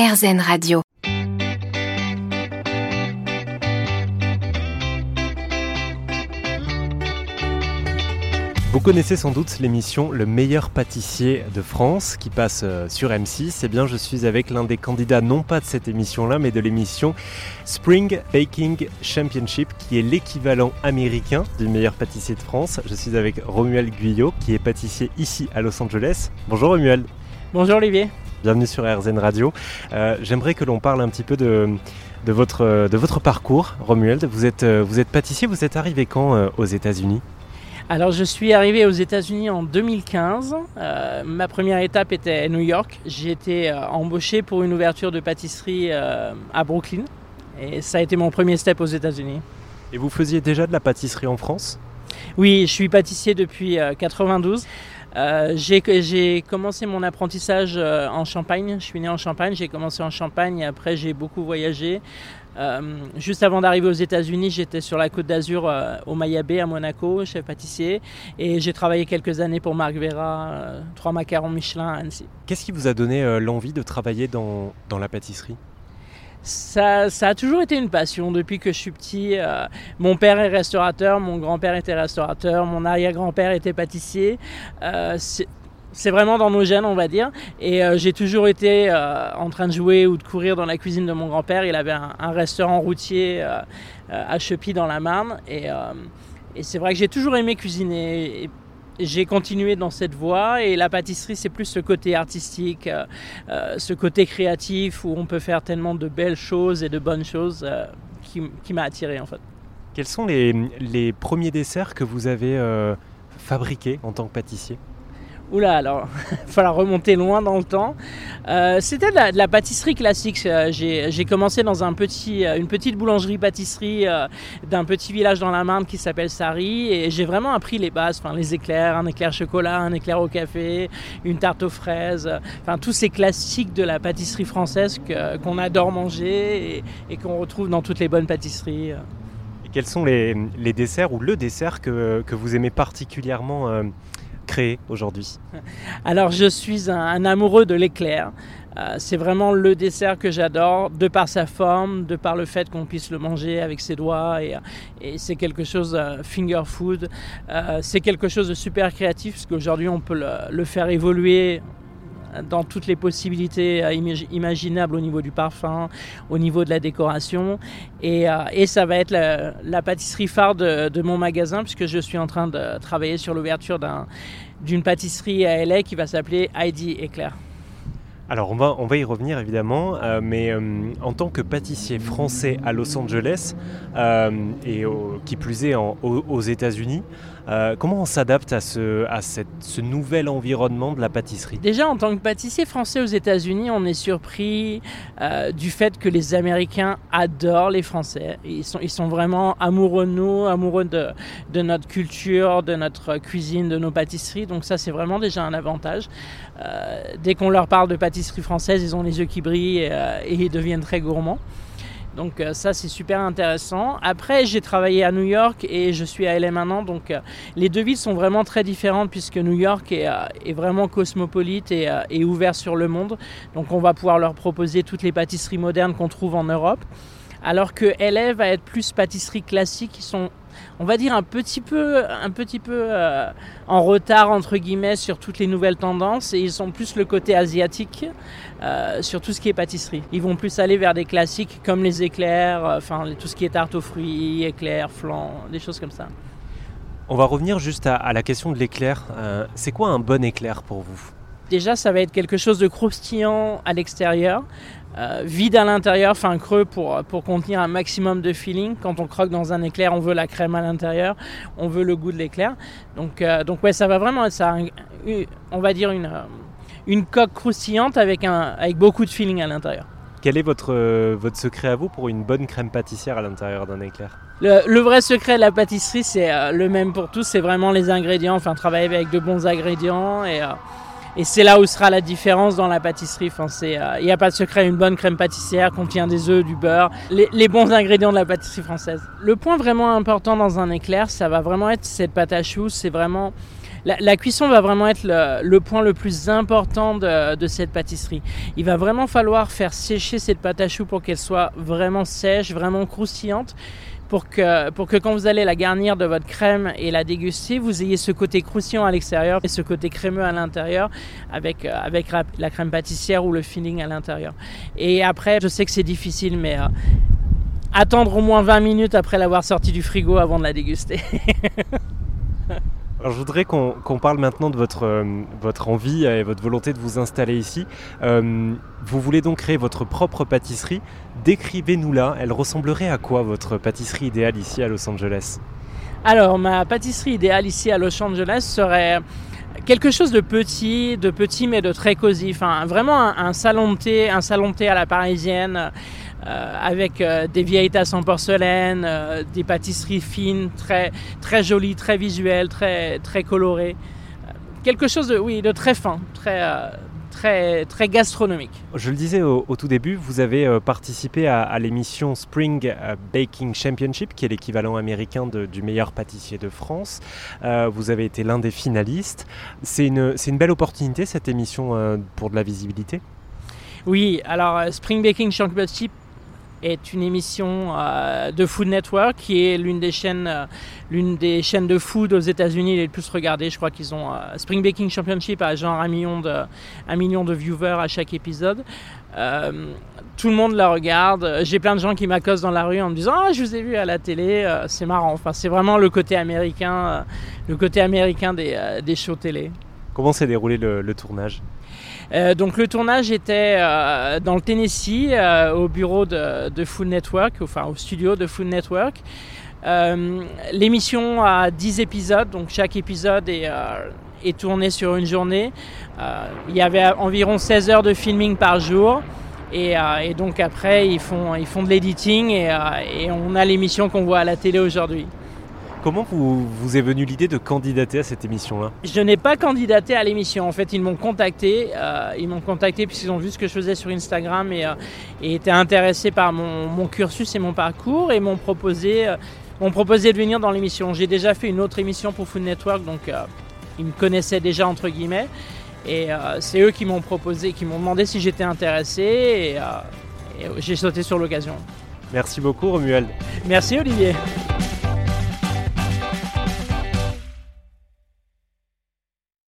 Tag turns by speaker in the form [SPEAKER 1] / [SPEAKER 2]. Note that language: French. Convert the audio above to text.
[SPEAKER 1] RZN Radio.
[SPEAKER 2] Vous connaissez sans doute l'émission Le meilleur pâtissier de France qui passe euh, sur M6. Eh bien, je suis avec l'un des candidats, non pas de cette émission-là, mais de l'émission Spring Baking Championship, qui est l'équivalent américain du meilleur pâtissier de France. Je suis avec Romuald Guyot, qui est pâtissier ici à Los Angeles. Bonjour Romuald.
[SPEAKER 3] Bonjour Olivier.
[SPEAKER 2] Bienvenue sur RZN Radio. Euh, J'aimerais que l'on parle un petit peu de, de, votre, de votre parcours, Romuald. Vous êtes, euh, vous êtes pâtissier, vous êtes arrivé quand euh, aux États-Unis?
[SPEAKER 3] Alors je suis arrivé aux États-Unis en 2015. Euh, ma première étape était à New York. J'ai été embauché pour une ouverture de pâtisserie à Brooklyn. Et ça a été mon premier step aux États-Unis.
[SPEAKER 2] Et vous faisiez déjà de la pâtisserie en France?
[SPEAKER 3] Oui, je suis pâtissier depuis 92. Euh, j'ai commencé mon apprentissage en Champagne. Je suis né en Champagne. J'ai commencé en Champagne après j'ai beaucoup voyagé. Euh, juste avant d'arriver aux États-Unis, j'étais sur la côte d'Azur euh, au Maya Bay à Monaco, chef pâtissier, et j'ai travaillé quelques années pour Marc Vera, euh, trois macarons Michelin à Annecy.
[SPEAKER 2] Qu'est-ce qui vous a donné l'envie de travailler dans, dans la pâtisserie?
[SPEAKER 3] Ça, ça, a toujours été une passion depuis que je suis petit. mon père est restaurateur, mon grand-père était restaurateur, mon arrière-grand-père était pâtissier c'est vraiment dans nos gènes, on va dire. Et euh, j'ai toujours été euh, en train de jouer ou de courir dans la cuisine de mon grand-père. Il avait un, restaurant routier euh, à Chepy dans la Marne. Et, c'est vrai que j'ai toujours aimé cuisiner. J'ai continué dans cette voie et la pâtisserie c'est plus ce côté artistique, ce côté créatif où on peut faire tellement de belles choses et de bonnes choses qui, qui m'a attiré en fait.
[SPEAKER 2] Quels sont les, les, premiers desserts que vous avez fabriqués en tant que pâtissier?
[SPEAKER 3] Oula, alors, il falloir remonter loin dans le temps. Euh, c'était de, la, pâtisserie classique. Euh, j'ai commencé dans un petit, euh, une petite boulangerie-pâtisserie d'un petit village dans la Marne qui s'appelle Sari. Et j'ai vraiment appris les bases, enfin, les éclairs, un éclair chocolat, un éclair au café, une tarte aux fraises. Enfin, tous ces classiques de la pâtisserie française qu'on adore manger et, qu'on retrouve dans toutes les bonnes pâtisseries.
[SPEAKER 2] Et quels sont les, desserts ou le dessert que, que vous aimez particulièrement aujourd'hui
[SPEAKER 3] Alors je suis un, amoureux de l'éclair. Euh, c'est vraiment le dessert que j'adore, de par sa forme, de par le fait qu'on puisse le manger avec ses doigts. Et, c'est quelque chose, euh, finger food, euh, c'est quelque chose de super créatif, parce qu'aujourd'hui on peut le faire évoluer dans toutes les possibilités euh, imaginables au niveau du parfum, au niveau de la décoration. Et, euh, ça va être la, pâtisserie phare de, de, mon magasin, puisque je suis en train de travailler sur l'ouverture d'une pâtisserie à LA qui va s'appeler Heidi Éclair.
[SPEAKER 2] Alors on va, on va y revenir évidemment, euh, mais en tant que pâtissier français à Los Angeles et qui plus est aux États-Unis, euh, comment on s'adapte à, ce, à ce nouvel environnement de la pâtisserie?
[SPEAKER 3] Déjà, en tant que pâtissier français aux États-Unis, on est surpris euh, du fait que les Américains adorent les Français. Ils sont, ils sont vraiment amoureux de nous, amoureux de, de notre culture, de notre cuisine, de nos pâtisseries. Donc ça, c'est vraiment déjà un avantage. Euh, dès qu'on leur parle de pâtisserie française, ils ont les yeux qui brillent et, et ils deviennent très gourmands. Donc euh, ça c'est super intéressant. Après j'ai travaillé à New York et je suis à LA maintenant. Donc euh, les deux villes sont vraiment très différentes puisque New York est, euh, vraiment cosmopolite et, ouvert sur le monde. Donc on va pouvoir leur proposer toutes les pâtisseries modernes qu'on trouve en Europe. Alors que LA va être plus pâtisserie classique qui sont on va dire un petit peu, un petit peu euh, en retard entre guillemets sur toutes les nouvelles tendances et ils sont plus le côté asiatique euh, sur tout ce qui est pâtisserie. Ils vont plus aller vers des classiques comme les éclairs, euh, enfin tout ce qui est tarte aux fruits, éclairs, flan, des choses comme ça.
[SPEAKER 2] On va revenir juste à la question de l'éclair. c'est quoi un bon éclair pour vous?
[SPEAKER 3] Déjà, ça va être quelque chose de croustillant à l'extérieur, euh, vide à l'intérieur, fin creux pour, pour contenir un maximum de feeling. Quand on croque dans un éclair, on veut la crème à l'intérieur, on veut le goût de l'éclair. Donc, euh, donc ouais, ça va vraiment être ça, on va dire une, euh, une coque croustillante avec, un, avec beaucoup de feeling à l'intérieur.
[SPEAKER 2] Quel est votre, votre secret à vous pour une bonne crème pâtissière à l'intérieur d'un éclair?
[SPEAKER 3] Le, le, vrai secret de la pâtisserie, c'est le même pour tous, c'est vraiment les ingrédients, enfin travailler avec de bons ingrédients et et c'est là où sera la différence dans la pâtisserie. Enfin, il n'y euh, a pas de secret. Une bonne crème pâtissière contient des œufs, du beurre, les, bons ingrédients de la pâtisserie française. Le point vraiment important dans un éclair, ça va vraiment être cette pâte à choux. C'est vraiment la, cuisson va vraiment être le, point le plus important de, cette pâtisserie. Il va vraiment falloir faire sécher cette pâte à choux pour qu'elle soit vraiment sèche, vraiment croustillante. Pour que, pour que quand vous allez la garnir de votre crème et la déguster, vous ayez ce côté croustillant à l'extérieur et ce côté crémeux à l'intérieur avec, euh, la crème pâtissière ou le filling à l'intérieur. Et après, je sais que c'est difficile, mais euh, attendre au moins 20 minutes après l'avoir sorti du frigo avant de la déguster.
[SPEAKER 2] Je voudrais qu'on parle maintenant de votre, euh, votre envie et votre volonté de vous installer ici. Euh, vous voulez donc créer votre propre pâtisserie. Décrivez-nous-la. Elle ressemblerait à quoi votre pâtisserie idéale ici à Los Angeles?
[SPEAKER 3] Alors, ma pâtisserie idéale ici à Los Angeles serait quelque chose de petit, de petit mais de très cosy. Enfin, vraiment un, salon de thé, à la parisienne. Euh, avec euh, des vieilles tasses en porcelaine, euh, des pâtisseries fines, très, très jolies, très visuelles, très, très colorées. quelque chose de, oui, de très fin, très, très, très gastronomique.
[SPEAKER 2] Je le disais au, tout début, vous avez participé à, l'émission Spring Baking Championship, qui est l'équivalent américain du meilleur pâtissier de France. vous avez été l'un des finalistes. C'est une, une, belle opportunité, cette émission, pour de la visibilité?
[SPEAKER 3] Oui, alors Spring Baking Championship, est une émission euh, de Food Network qui est l'une des chaînes, euh, l'une des chaînes de food aux États-Unis les plus regardées. Je crois qu'ils ont euh, Spring Baking Championship a genre un million de, un million de viewers à chaque épisode. tout le monde la regarde. J'ai plein de gens qui m'accostent dans la rue en me disant Ah, je vous ai vu à la télé. c'est marrant. Enfin, c'est vraiment le côté américain, le côté américain des, des shows télé.
[SPEAKER 2] Comment s'est déroulé le tournage?
[SPEAKER 3] Euh, donc le tournage était euh, dans le Tennessee, euh, au bureau de, Food Network, enfin au studio de Food Network. L'émission a 10 épisodes, donc chaque épisode est, tourné sur une journée. il y avait environ 16 heures de filming par jour. Et, donc après, ils font, ils font de l'editing et, on a l'émission qu'on voit à la télé aujourd'hui.
[SPEAKER 2] Comment vous, vous est venue l'idée de candidater à cette émission-là
[SPEAKER 3] Je n'ai pas candidaté à l'émission. En fait, ils m'ont contacté. Euh, ils m'ont contacté puisqu'ils ont vu ce que je faisais sur Instagram et, euh, étaient intéressés par mon, cursus et mon parcours et m'ont proposé, euh, m'ont proposé de venir dans l'émission. J'ai déjà fait une autre émission pour Food Network, donc ils me connaissaient déjà entre guillemets. Et c'est eux qui m'ont proposé, qui m'ont demandé si j'étais intéressé et, et j'ai sauté sur l'occasion.
[SPEAKER 2] Merci beaucoup Romuald.
[SPEAKER 3] Merci Olivier.